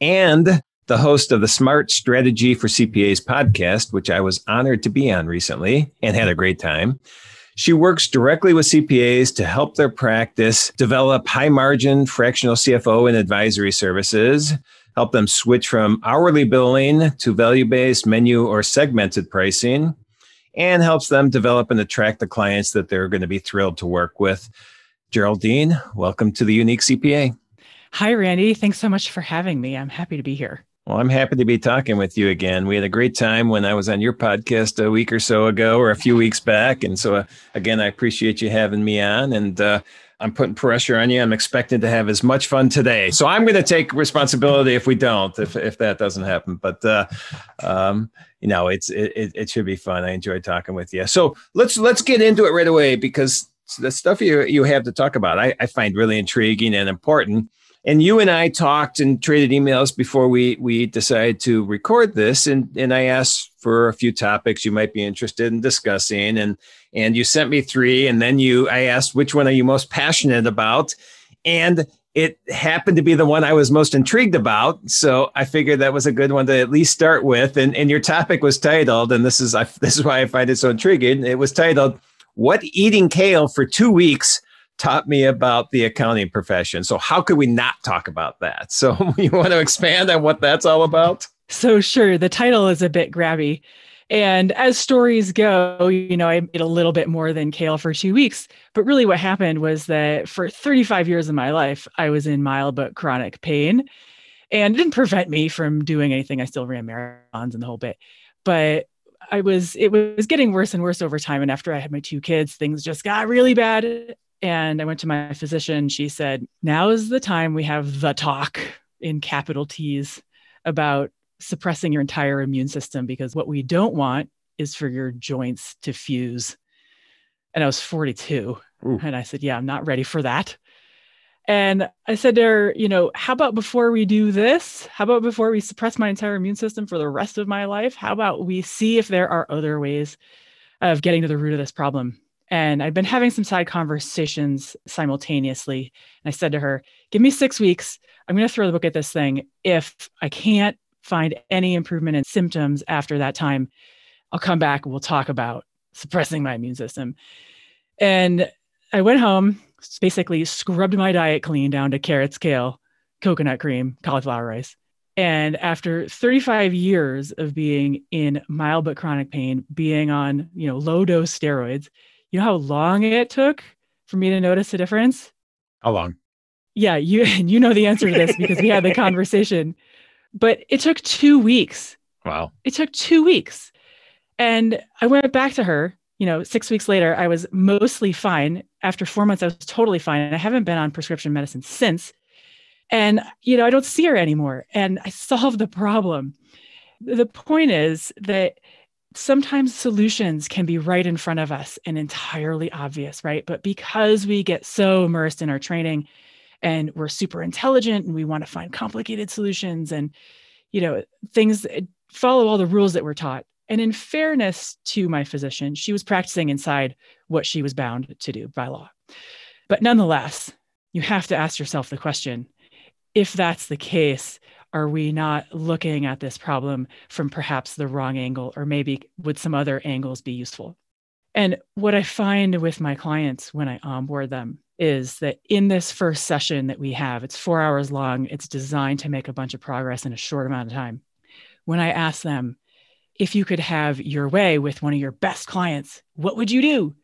and the host of the Smart Strategy for CPAs podcast, which I was honored to be on recently and had a great time. She works directly with CPAs to help their practice develop high margin fractional CFO and advisory services, help them switch from hourly billing to value based menu or segmented pricing, and helps them develop and attract the clients that they're going to be thrilled to work with. Geraldine, welcome to the Unique CPA. Hi, Randy. Thanks so much for having me. I'm happy to be here. Well, I'm happy to be talking with you again. We had a great time when I was on your podcast a week or so ago or a few weeks back. And so, uh, again, I appreciate you having me on. And uh, I'm putting pressure on you. I'm expecting to have as much fun today. So I'm going to take responsibility if we don't, if, if that doesn't happen. But, uh, um, you know, it's it, it should be fun. I enjoy talking with you. So let's let's get into it right away because the stuff you you have to talk about I, I find really intriguing and important and you and I talked and traded emails before we we decided to record this, and and I asked for a few topics you might be interested in discussing, and and you sent me three, and then you I asked which one are you most passionate about, and it happened to be the one I was most intrigued about, so I figured that was a good one to at least start with. And and your topic was titled, and this is I, this is why I find it so intriguing. It was titled "What Eating Kale for Two Weeks." Taught me about the accounting profession. So, how could we not talk about that? So, you want to expand on what that's all about? So, sure. The title is a bit grabby. And as stories go, you know, I made a little bit more than kale for two weeks. But really, what happened was that for 35 years of my life, I was in mild but chronic pain. And it didn't prevent me from doing anything. I still ran marathons and the whole bit. But I was, it was getting worse and worse over time. And after I had my two kids, things just got really bad and I went to my physician. She said, Now is the time we have the talk in capital T's about suppressing your entire immune system because what we don't want is for your joints to fuse. And I was 42. Ooh. And I said, Yeah, I'm not ready for that. And I said to her, you know, how about before we do this? How about before we suppress my entire immune system for the rest of my life? How about we see if there are other ways of getting to the root of this problem? And I'd been having some side conversations simultaneously. And I said to her, Give me six weeks. I'm going to throw the book at this thing. If I can't find any improvement in symptoms after that time, I'll come back and we'll talk about suppressing my immune system. And I went home, basically scrubbed my diet clean down to carrots, kale, coconut cream, cauliflower rice. And after 35 years of being in mild but chronic pain, being on, you know, low dose steroids, you know how long it took for me to notice a difference? How long? Yeah, you you know the answer to this because we had the conversation. But it took 2 weeks. Wow. It took 2 weeks. And I went back to her, you know, 6 weeks later, I was mostly fine. After 4 months I was totally fine and I haven't been on prescription medicine since. And you know, I don't see her anymore and I solved the problem. The point is that sometimes solutions can be right in front of us and entirely obvious, right? But because we get so immersed in our training and we're super intelligent and we want to find complicated solutions and, you know, things eh, follow all the rules that we're taught. And in fairness to my physician, she was practicing inside what she was bound to do by law. But nonetheless, you have to ask yourself the question if that's the case, are we not looking at this problem from perhaps the wrong angle or maybe would some other angles be useful? And what i find with my clients when i onboard them is that in this first session that we have it's four hours long it's designed to make a bunch of progress in a short amount of time. When i ask them if you could have your way with one of your best clients what would you do?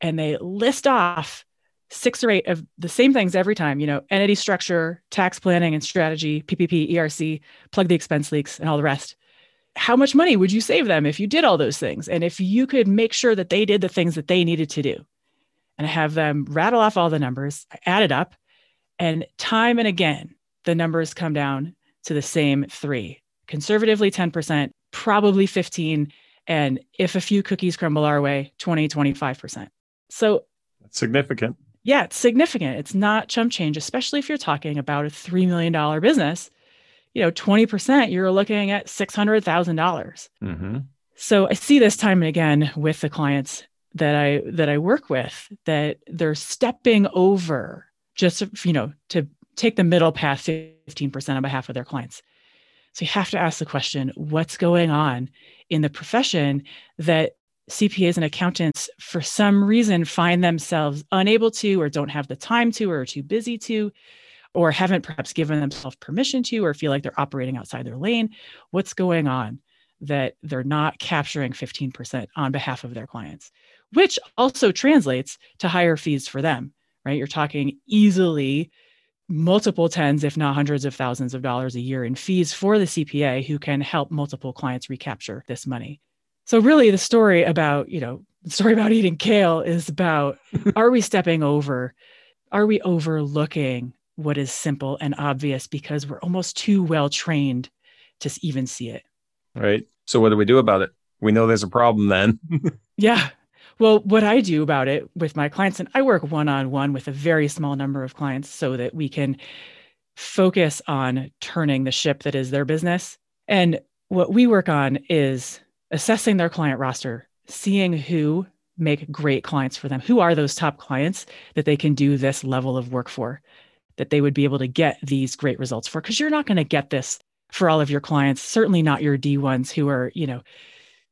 And they list off six or eight of the same things every time, you know, entity structure, tax planning and strategy, PPP, ERC, plug the expense leaks, and all the rest. How much money would you save them if you did all those things? And if you could make sure that they did the things that they needed to do and have them rattle off all the numbers, add it up, and time and again, the numbers come down to the same three conservatively 10%, probably 15, and if a few cookies crumble our way, 20, 25%. So significant. Yeah, it's significant. It's not chump change, especially if you're talking about a $3 million business. You know, 20%, you're looking at $600,000. mm-hmm. So I see this time and again with the clients that I that I work with that they're stepping over just you know to take the middle path 15% on behalf of their clients. So you have to ask the question, what's going on in the profession that CPAs and accountants, for some reason, find themselves unable to, or don't have the time to, or are too busy to, or haven't perhaps given themselves permission to, or feel like they're operating outside their lane. What's going on that they're not capturing 15% on behalf of their clients, which also translates to higher fees for them, right? You're talking easily multiple tens, if not hundreds of thousands of dollars a year in fees for the CPA who can help multiple clients recapture this money. So really the story about, you know, the story about eating kale is about are we stepping over? Are we overlooking what is simple and obvious because we're almost too well trained to even see it? Right. So what do we do about it? We know there's a problem then. yeah. Well, what I do about it with my clients, and I work one on one with a very small number of clients so that we can focus on turning the ship that is their business. And what we work on is assessing their client roster, seeing who make great clients for them. Who are those top clients that they can do this level of work for, that they would be able to get these great results for? Because you're not going to get this for all of your clients, certainly not your D ones who are, you know,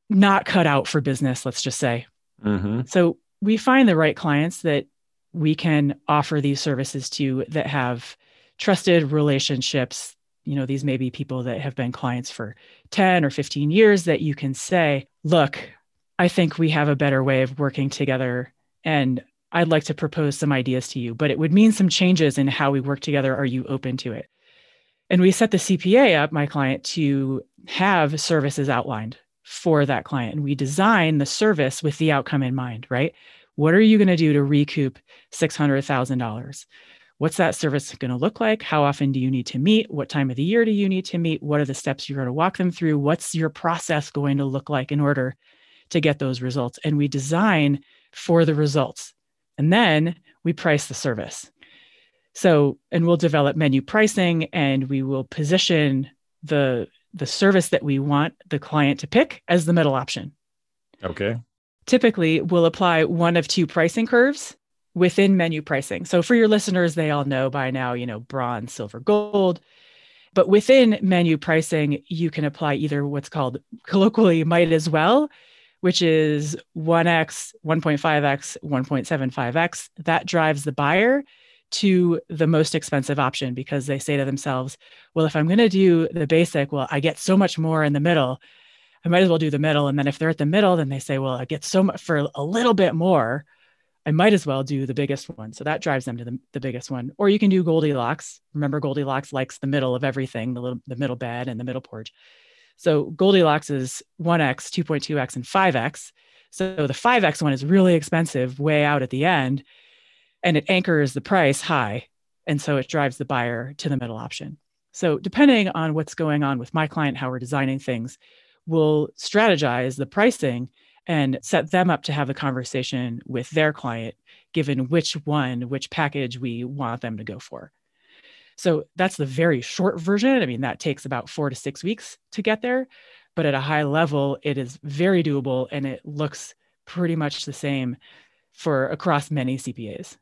not cut out for business, let's just say. Mm-hmm. So we find the right clients that we can offer these services to that have trusted relationships you know these may be people that have been clients for 10 or 15 years that you can say look i think we have a better way of working together and i'd like to propose some ideas to you but it would mean some changes in how we work together. Are you open to it? And we set the cpa up my client to have services outlined for that client and we design the service with the outcome in mind right? What are you going to do to recoup $600000 what's that service going to look like? How often do you need to meet? What time of the year do you need to meet? What are the steps you're going to walk them through? What's your process going to look like in order to get those results? And we design for the results. And then we price the service. So, and we'll develop menu pricing and we will position the the service that we want the client to pick as the middle option. Okay. Typically, we'll apply one of two pricing curves within menu pricing. So for your listeners, they all know by now, you know, bronze, silver, gold. But within menu pricing, you can apply either what's called colloquially might as well, which is 1x, 1.5x, 1.75x. That drives the buyer to the most expensive option because they say to themselves, well, if I'm going to do the basic, well, I get so much more in the middle. I might as well do the middle. And then if they're at the middle, then they say, well, I get so much for a little bit more. I might as well do the biggest one. So that drives them to the, the biggest one. Or you can do Goldilocks. Remember, Goldilocks likes the middle of everything, the little the middle bed and the middle porch. So Goldilocks is 1x, 2.2x, and 5x. So the 5x one is really expensive, way out at the end, and it anchors the price high. And so it drives the buyer to the middle option. So depending on what's going on with my client, how we're designing things, we'll strategize the pricing and set them up to have a conversation with their client, given which one, which package we want them to go for. So that's the very short version. I mean, that takes about four to six weeks to get there. But at a high level, it is very doable and it looks pretty much the same for across many CPAs.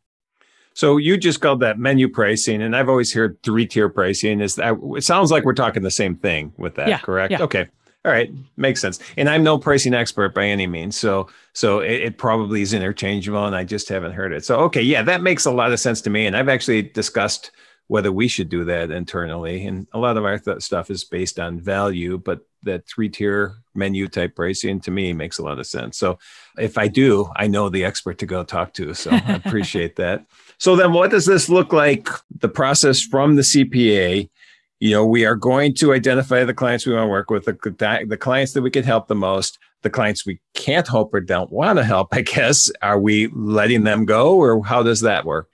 So you just called that menu pricing, and I've always heard three tier pricing. Is that it sounds like we're talking the same thing with that, yeah, correct? Yeah. Okay. All right, makes sense. And I'm no pricing expert by any means, so so it, it, probably is interchangeable, and I just haven't heard it. So okay, yeah, that makes a lot of sense to me. And I've actually discussed whether we should do that internally, and a lot of our th- stuff is based on value, but that three tier menu type pricing to me makes a lot of sense. So if I do, I know the expert to go talk to. So I appreciate that. So then, what does this look like? The process from the CPA you know we are going to identify the clients we want to work with the, the clients that we can help the most the clients we can't help or don't want to help i guess are we letting them go or how does that work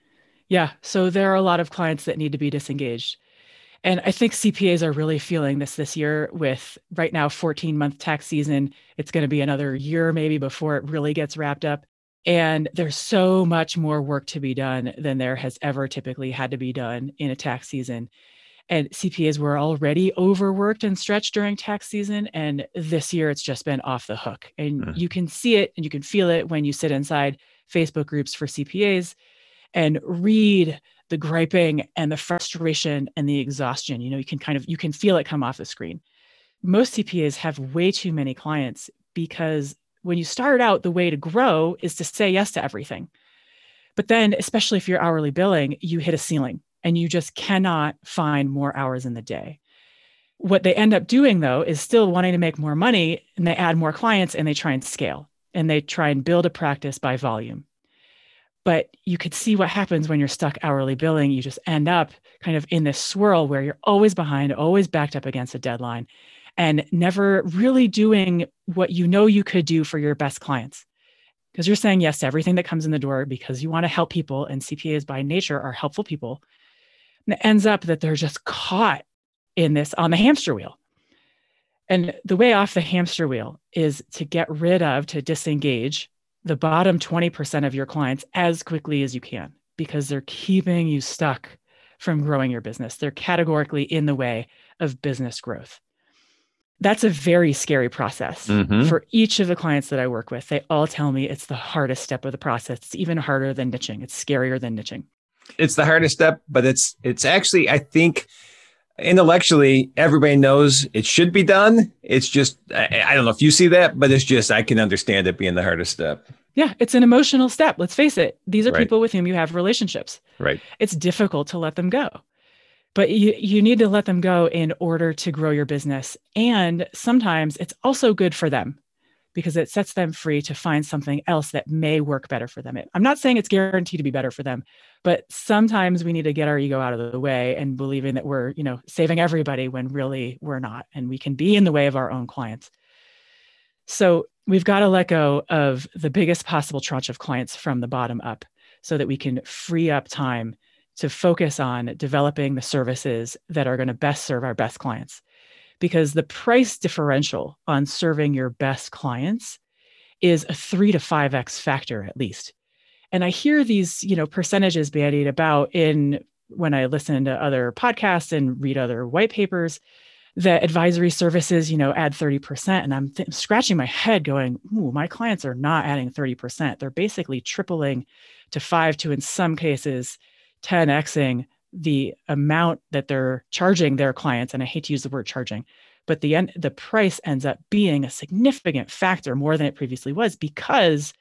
yeah so there are a lot of clients that need to be disengaged And I think CPAs are really feeling this this year with right now 14 month tax season. It's going to be another year maybe before it really gets wrapped up. And there's so much more work to be done than there has ever typically had to be done in a tax season. And CPAs were already overworked and stretched during tax season. And this year it's just been off the hook. And mm. you can see it and you can feel it when you sit inside Facebook groups for CPAs and read the griping and the frustration and the exhaustion. You know, you can kind of you can feel it come off the screen. Most CPAs have way too many clients because when you start out, the way to grow is to say yes to everything. But then, especially if you're hourly billing, you hit a ceiling and you just cannot find more hours in the day. What they end up doing though is still wanting to make more money and they add more clients and they try and scale and they try and build a practice by volume. But you could see what happens when you're stuck hourly billing. You just end up kind of in this swirl where you're always behind, always backed up against a deadline, and never really doing what you know you could do for your best clients. Because you're saying yes to everything that comes in the door because you want to help people, and CPAs by nature are helpful people. And it ends up that they're just caught in this on the hamster wheel. And the way off the hamster wheel is to get rid of, to disengage the bottom 20% of your clients as quickly as you can because they're keeping you stuck from growing your business. They're categorically in the way of business growth. That's a very scary process mm-hmm. for each of the clients that I work with. They all tell me it's the hardest step of the process. It's even harder than niching. It's scarier than niching. It's the hardest step, but it's it's actually I think intellectually everybody knows it should be done. It's just I, I, don't know if you see that but it's just i can understand it being the hardest step. Yeah it's an emotional step. Let's face it. These are right. people with whom you have relationships. Right. It's difficult to let them go but you, you need to let them go in order to grow your business. And sometimes it's also good for them because it sets them free to find something else that may work better for them. I'm not saying it's guaranteed to be better for them, but sometimes we need to get our ego out of the way and believing that we're, you know, saving everybody when really we're not and we can be in the way of our own clients. So, we've got to let go of the biggest possible tranche of clients from the bottom up so that we can free up time to focus on developing the services that are going to best serve our best clients because the price differential on serving your best clients is a three to five X factor at least. And I hear these, you know, percentages bandied about in when I listen to other podcasts and read other white papers that advisory services, you know, add 30%. And I'm th- scratching my head going, ooh, my clients are not adding 30%. They're basically tripling to five to, in some cases, 10xing the amount that they're charging their clients and i hate to use the word charging but the end the price ends up being a significant factor more than it previously was because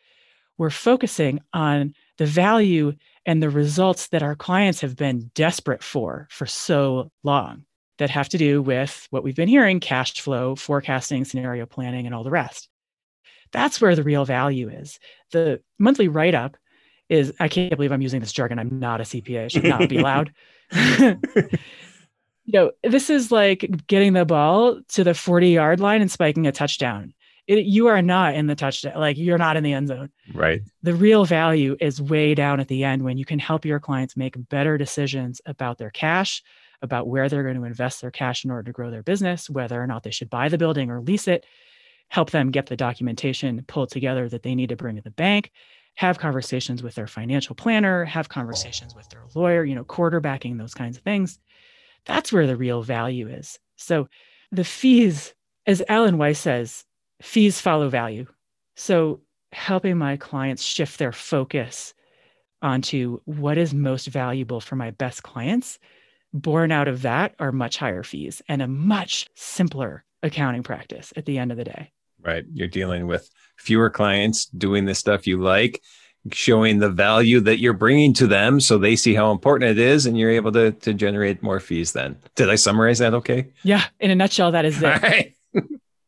we're focusing on the value and the results that our clients have been desperate for for so long that have to do with what we've been hearing cash flow forecasting scenario planning and all the rest. That's where the real value is. The monthly write up is I can't believe I'm using this jargon. I'm not a CPA. I should not be allowed. you know, this is like getting the ball to the 40 yard line and spiking a touchdown. It, you are not in the touchdown, like you're not in the end zone. Right. The real value is way down at the end when you can help your clients make better decisions about their cash, about where they're going to invest their cash in order to grow their business, whether or not they should buy the building or lease it, help them get the documentation pulled together that they need to bring to the bank, have conversations with their financial planner, have conversations with their lawyer, you know, quarterbacking those kinds of things. That's where the real value is. So the fees, as Alan Weiss says, fees follow value. So helping my clients shift their focus onto what is most valuable for my best clients, born out of that are much higher fees and a much simpler accounting practice at the end of the day. Right. You're dealing with fewer clients doing the stuff you like, showing the value that you're bringing to them so they see how important it is and you're able to, to generate more fees then. Did I summarize that okay? Yeah. In a nutshell, that is it. All right.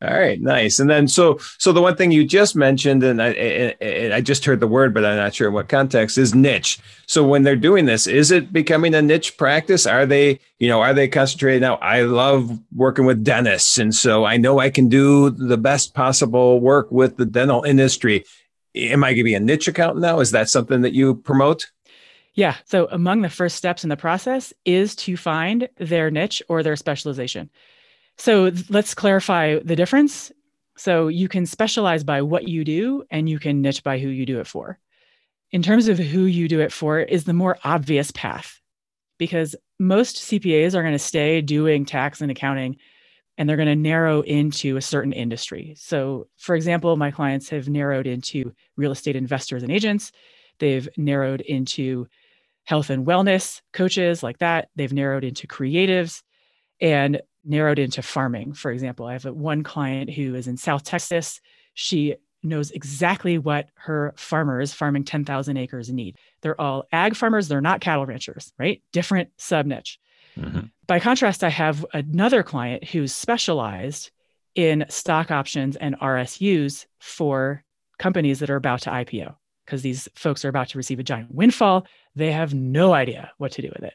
All right, nice. And then so so the one thing you just mentioned, and I, I, just heard the word, but I'm not sure in what context is niche. So when they're doing this, is it becoming a niche practice? Are they, you know, are they concentrated now? I love working with dentists, and so I know I can do the best possible work with the dental industry. Am I going to be a niche accountant now? Is that something that you promote? Yeah. So, among the first steps in the process is to find their niche or their specialization. So, let's clarify the difference. So, you can specialize by what you do and you can niche by who you do it for. In terms of who you do it for, is the more obvious path because most CPAs are going to stay doing tax and accounting and they're going to narrow into a certain industry. So, for example, my clients have narrowed into real estate investors and agents. They've narrowed into health and wellness coaches like that. They've narrowed into creatives and narrowed into farming. For example, I have one client who is in South Texas. She knows exactly what her farmers farming 10,000 acres need. They're all ag farmers, they're not cattle ranchers, right? Different sub niche. Mm-hmm. By contrast, I have another client who's specialized in stock options and RSUs for companies that are about to IPO because these folks are about to receive a giant windfall. They have no idea what to do with it.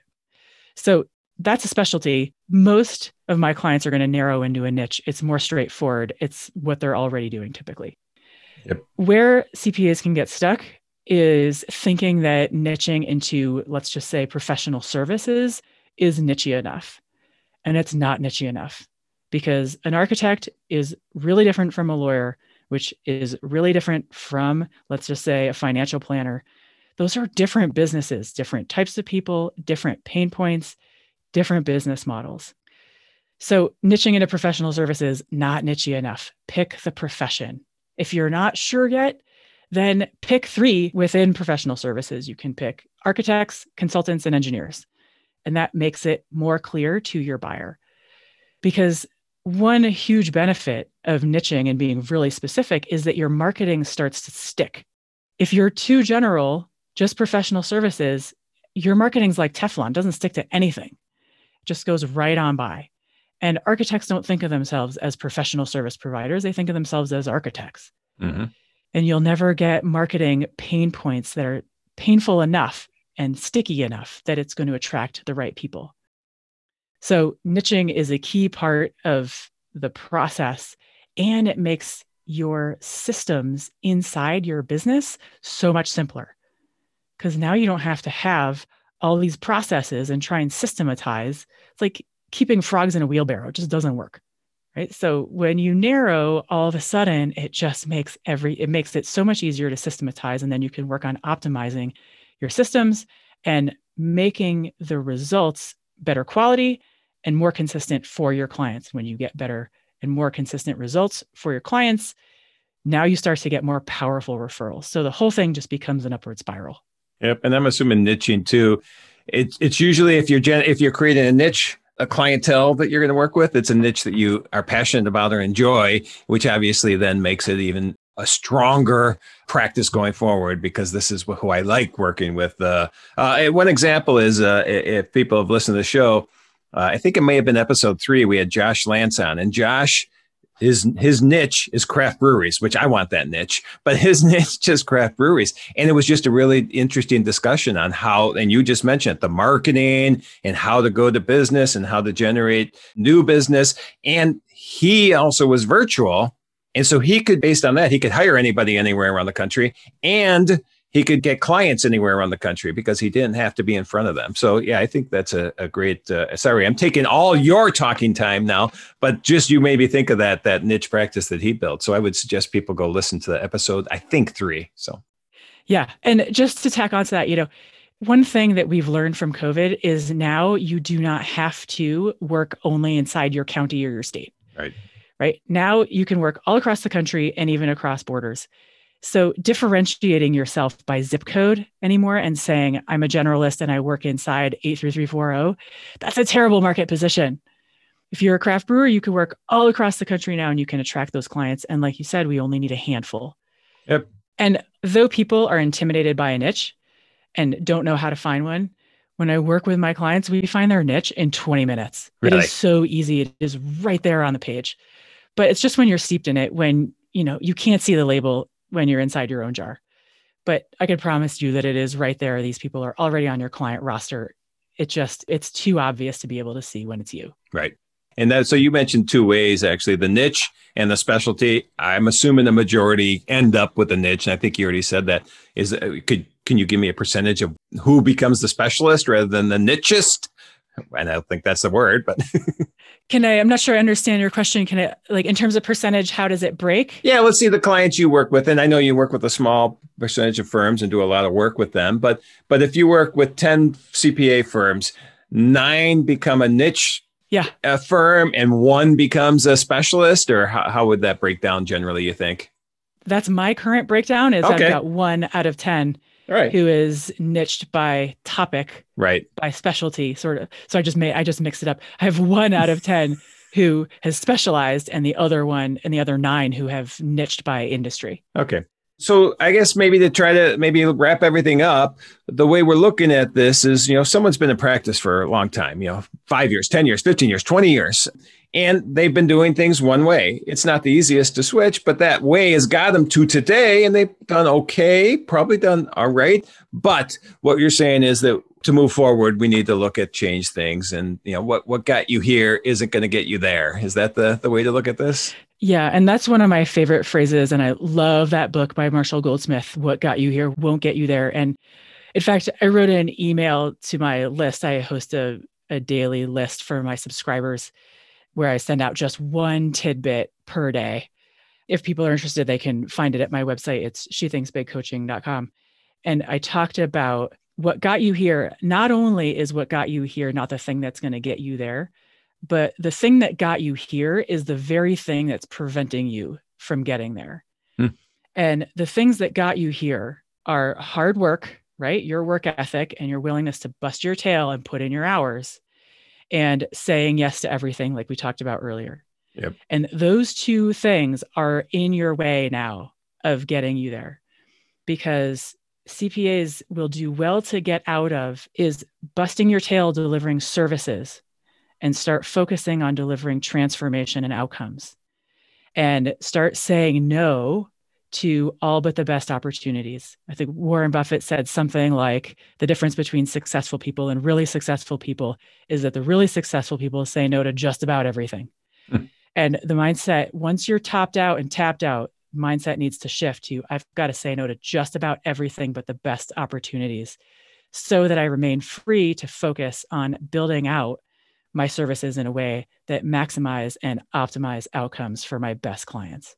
So that's a specialty. Most of my clients are going to narrow into a niche. It's more straightforward. It's what they're already doing typically. Yep. Where CPAs can get stuck is thinking that niching into, let's just say, professional services is niche enough. And it's not niche enough because an architect is really different from a lawyer which is really different from, let's just say, a financial planner. Those are different businesses, different types of people, different pain points, different business models. So, niching into professional services, not niche enough. Pick the profession. If you're not sure yet, then pick three within professional services. You can pick architects, consultants, and engineers. And that makes it more clear to your buyer. Because one huge benefit of niching and being really specific is that your marketing starts to stick. If you're too general, just professional services, your marketing's like Teflon, doesn't stick to anything. Just goes right on by. And architects don't think of themselves as professional service providers, they think of themselves as architects. Mm-hmm. And you'll never get marketing pain points that are painful enough and sticky enough that it's going to attract the right people. So, niching is a key part of the process and it makes your systems inside your business so much simpler because now you don't have to have all these processes and try and systematize. It's like keeping frogs in a wheelbarrow, it just doesn't work. Right. So when you narrow, all of a sudden it just makes every it makes it so much easier to systematize. And then you can work on optimizing your systems and making the results better quality and more consistent for your clients. When you get better and more consistent results for your clients, now you start to get more powerful referrals. So the whole thing just becomes an upward spiral. Yep, and I'm assuming niching too. It's it's usually if you're gen- if you're creating a niche, a clientele that you're going to work with, it's a niche that you are passionate about or enjoy, which obviously then makes it even a stronger practice going forward because this is who I like working with. Uh, uh, one example is uh, if people have listened to the show, uh, I think it may have been episode three. We had Josh Lance on, and Josh, his his niche is craft breweries, which I want that niche, but his niche is craft breweries. And it was just a really interesting discussion on how, and you just mentioned the marketing and how to go to business and how to generate new business. And he also was virtual. And so he could, based on that, he could hire anybody anywhere around the country and he could get clients anywhere around the country because he didn't have to be in front of them. So yeah, I think that's a, a great. Uh, sorry, I'm taking all your talking time now, but just you maybe think of that that niche practice that he built. So I would suggest people go listen to the episode. I think three. So yeah, and just to tack on to that, you know. One thing that we've learned from COVID is now you do not have to work only inside your county or your state. Right. Right. Now you can work all across the country and even across borders. So differentiating yourself by zip code anymore and saying, I'm a generalist and I work inside 83340, that's a terrible market position. If you're a craft brewer, you can work all across the country now and you can attract those clients. And like you said, we only need a handful. Yep. And though people are intimidated by a niche and don't know how to find one, when I work with my clients, we find their niche in 20 minutes. Really? It is so easy. It is right there on the page. But it's just when you're steeped in it, when you know you can't see the label when you're inside your own jar. But I can promise you that it is right there. These people are already on your client roster. It just, it's too obvious to be able to see when it's you. Right. And that, so you mentioned two ways actually the niche and the specialty. I'm assuming the majority end up with a niche. And I think you already said that is uh, could can you give me a percentage of who becomes the specialist rather than the nichist? And I don't think that's the word, but can I? I'm not sure I understand your question. Can I, like, in terms of percentage, how does it break? Yeah, let's see the clients you work with, and I know you work with a small percentage of firms and do a lot of work with them. But but if you work with 10 CPA firms, nine become a niche yeah. a firm and one becomes a specialist, or how, how would that break down generally? You think? That's my current breakdown. Is okay. I've got one out of ten right. who is niched by topic, right, by specialty, sort of. So I just made I just mixed it up. I have one out of ten who has specialized, and the other one and the other nine who have niched by industry. Okay. So I guess maybe to try to maybe wrap everything up, the way we're looking at this is, you know, someone's been in practice for a long time, you know, five years, 10 years, 15 years, 20 years and they've been doing things one way. It's not the easiest to switch, but that way has got them to today, and they've done okay, probably done all right. But what you're saying is that to move forward, we need to look at change things, and you know what what got you here isn't going to get you there. Is that the the way to look at this? Yeah, and that's one of my favorite phrases, and I love that book by Marshall Goldsmith. What got you here won't get you there, and in fact, I wrote an email to my list. I host a, a daily list for my subscribers where I send out just one tidbit per day. If people are interested, they can find it at my website. It's shethinksbigcoaching.com. And I talked about what got you here. Not only is what got you here not the thing that's going to get you there, but the thing that got you here is the very thing that's preventing you from getting there. Hmm. And the things that got you here are hard work, right? Your work ethic and your willingness to bust your tail and put in your hours and saying yes to everything, like we talked about earlier. Yep. And those two things are in your way now of getting you there because CPAs will do well to get out of is busting your tail delivering services and start focusing on delivering transformation and outcomes and start saying no to all but the best opportunities. I think Warren Buffett said something like the difference between successful people and really successful people is that the really successful people say no to just about everything. Hmm. And the mindset, once you're topped out and tapped out, mindset needs to shift to I've got to say no to just about everything but the best opportunities so that I remain free to focus on building out my services in a way that maximize and optimize outcomes for my best clients.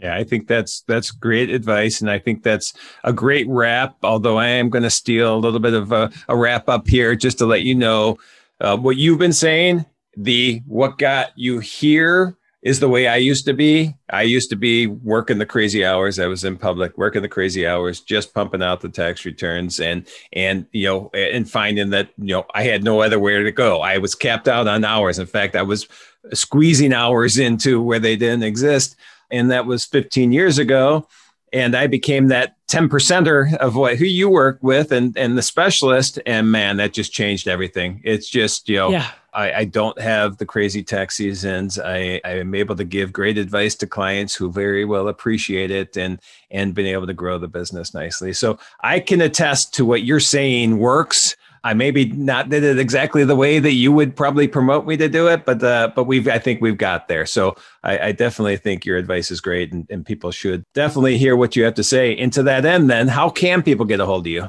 Yeah, I think that's that's great advice, and I think that's a great wrap. Although I am going to steal a little bit of a, a, wrap up here, just to let you know uh, what you've been saying. The what got you here is the way I used to be. I used to be working the crazy hours. I was in public working the crazy hours, just pumping out the tax returns, and and you know, and finding that you know I had no other way to go. I was capped out on hours. In fact, I was squeezing hours into where they didn't exist and that was 15 years ago. And I became that 10 percenter of what who you work with and and the specialist. And man, that just changed everything. It's just, you know, yeah. I, I don't have the crazy tax seasons. I, I am able to give great advice to clients who very well appreciate it and and been able to grow the business nicely. So I can attest to what you're saying works. I maybe not did it exactly the way that you would probably promote me to do it, but uh, but we've I think we've got there. So I, I definitely think your advice is great, and, and people should definitely hear what you have to say. And to that end, then how can people get a hold of you?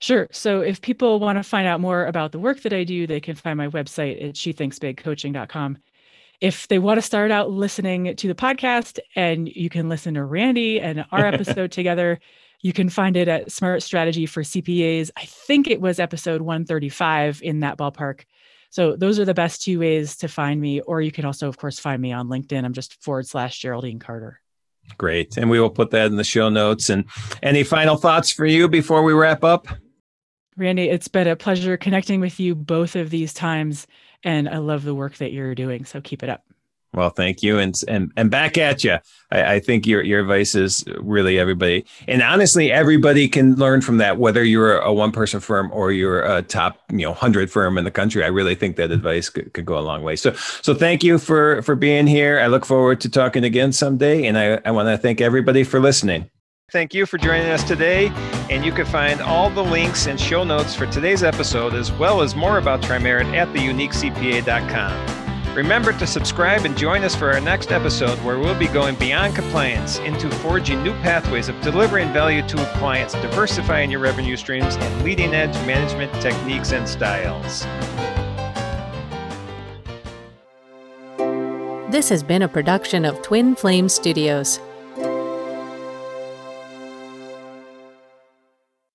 Sure. So if people want to find out more about the work that I do, they can find my website at shethinksbigcoaching.com. If they want to start out listening to the podcast and you can listen to Randy and our episode together, you can find it at Smart Strategy for CPAs. I think it was episode 135 in that ballpark. So those are the best two ways to find me. Or you can also, of course, find me on LinkedIn. I'm just forward slash Geraldine Carter. Great. And we will put that in the show notes. And any final thoughts for you before we wrap up? Randy, it's been a pleasure connecting with you both of these times. And I love the work that you're doing. So keep it up. Well, thank you, and and and back at you. I, I, think your your advice is really everybody, and honestly, everybody can learn from that. Whether you're a one person firm or you're a top you know hundred firm in the country, I really think that advice could, could go a long way. So so thank you for for being here. I look forward to talking again someday, and I I want to thank everybody for listening. Thank you for joining us today. And you can find all the links and show notes for today's episode, as well as more about Trimerit at theuniquecpa.com. Remember to subscribe and join us for our next episode where we'll be going beyond compliance into forging new pathways of delivering value to clients, diversifying your revenue streams, and leading edge management techniques and styles. This has been a production of Twin Flame Studios.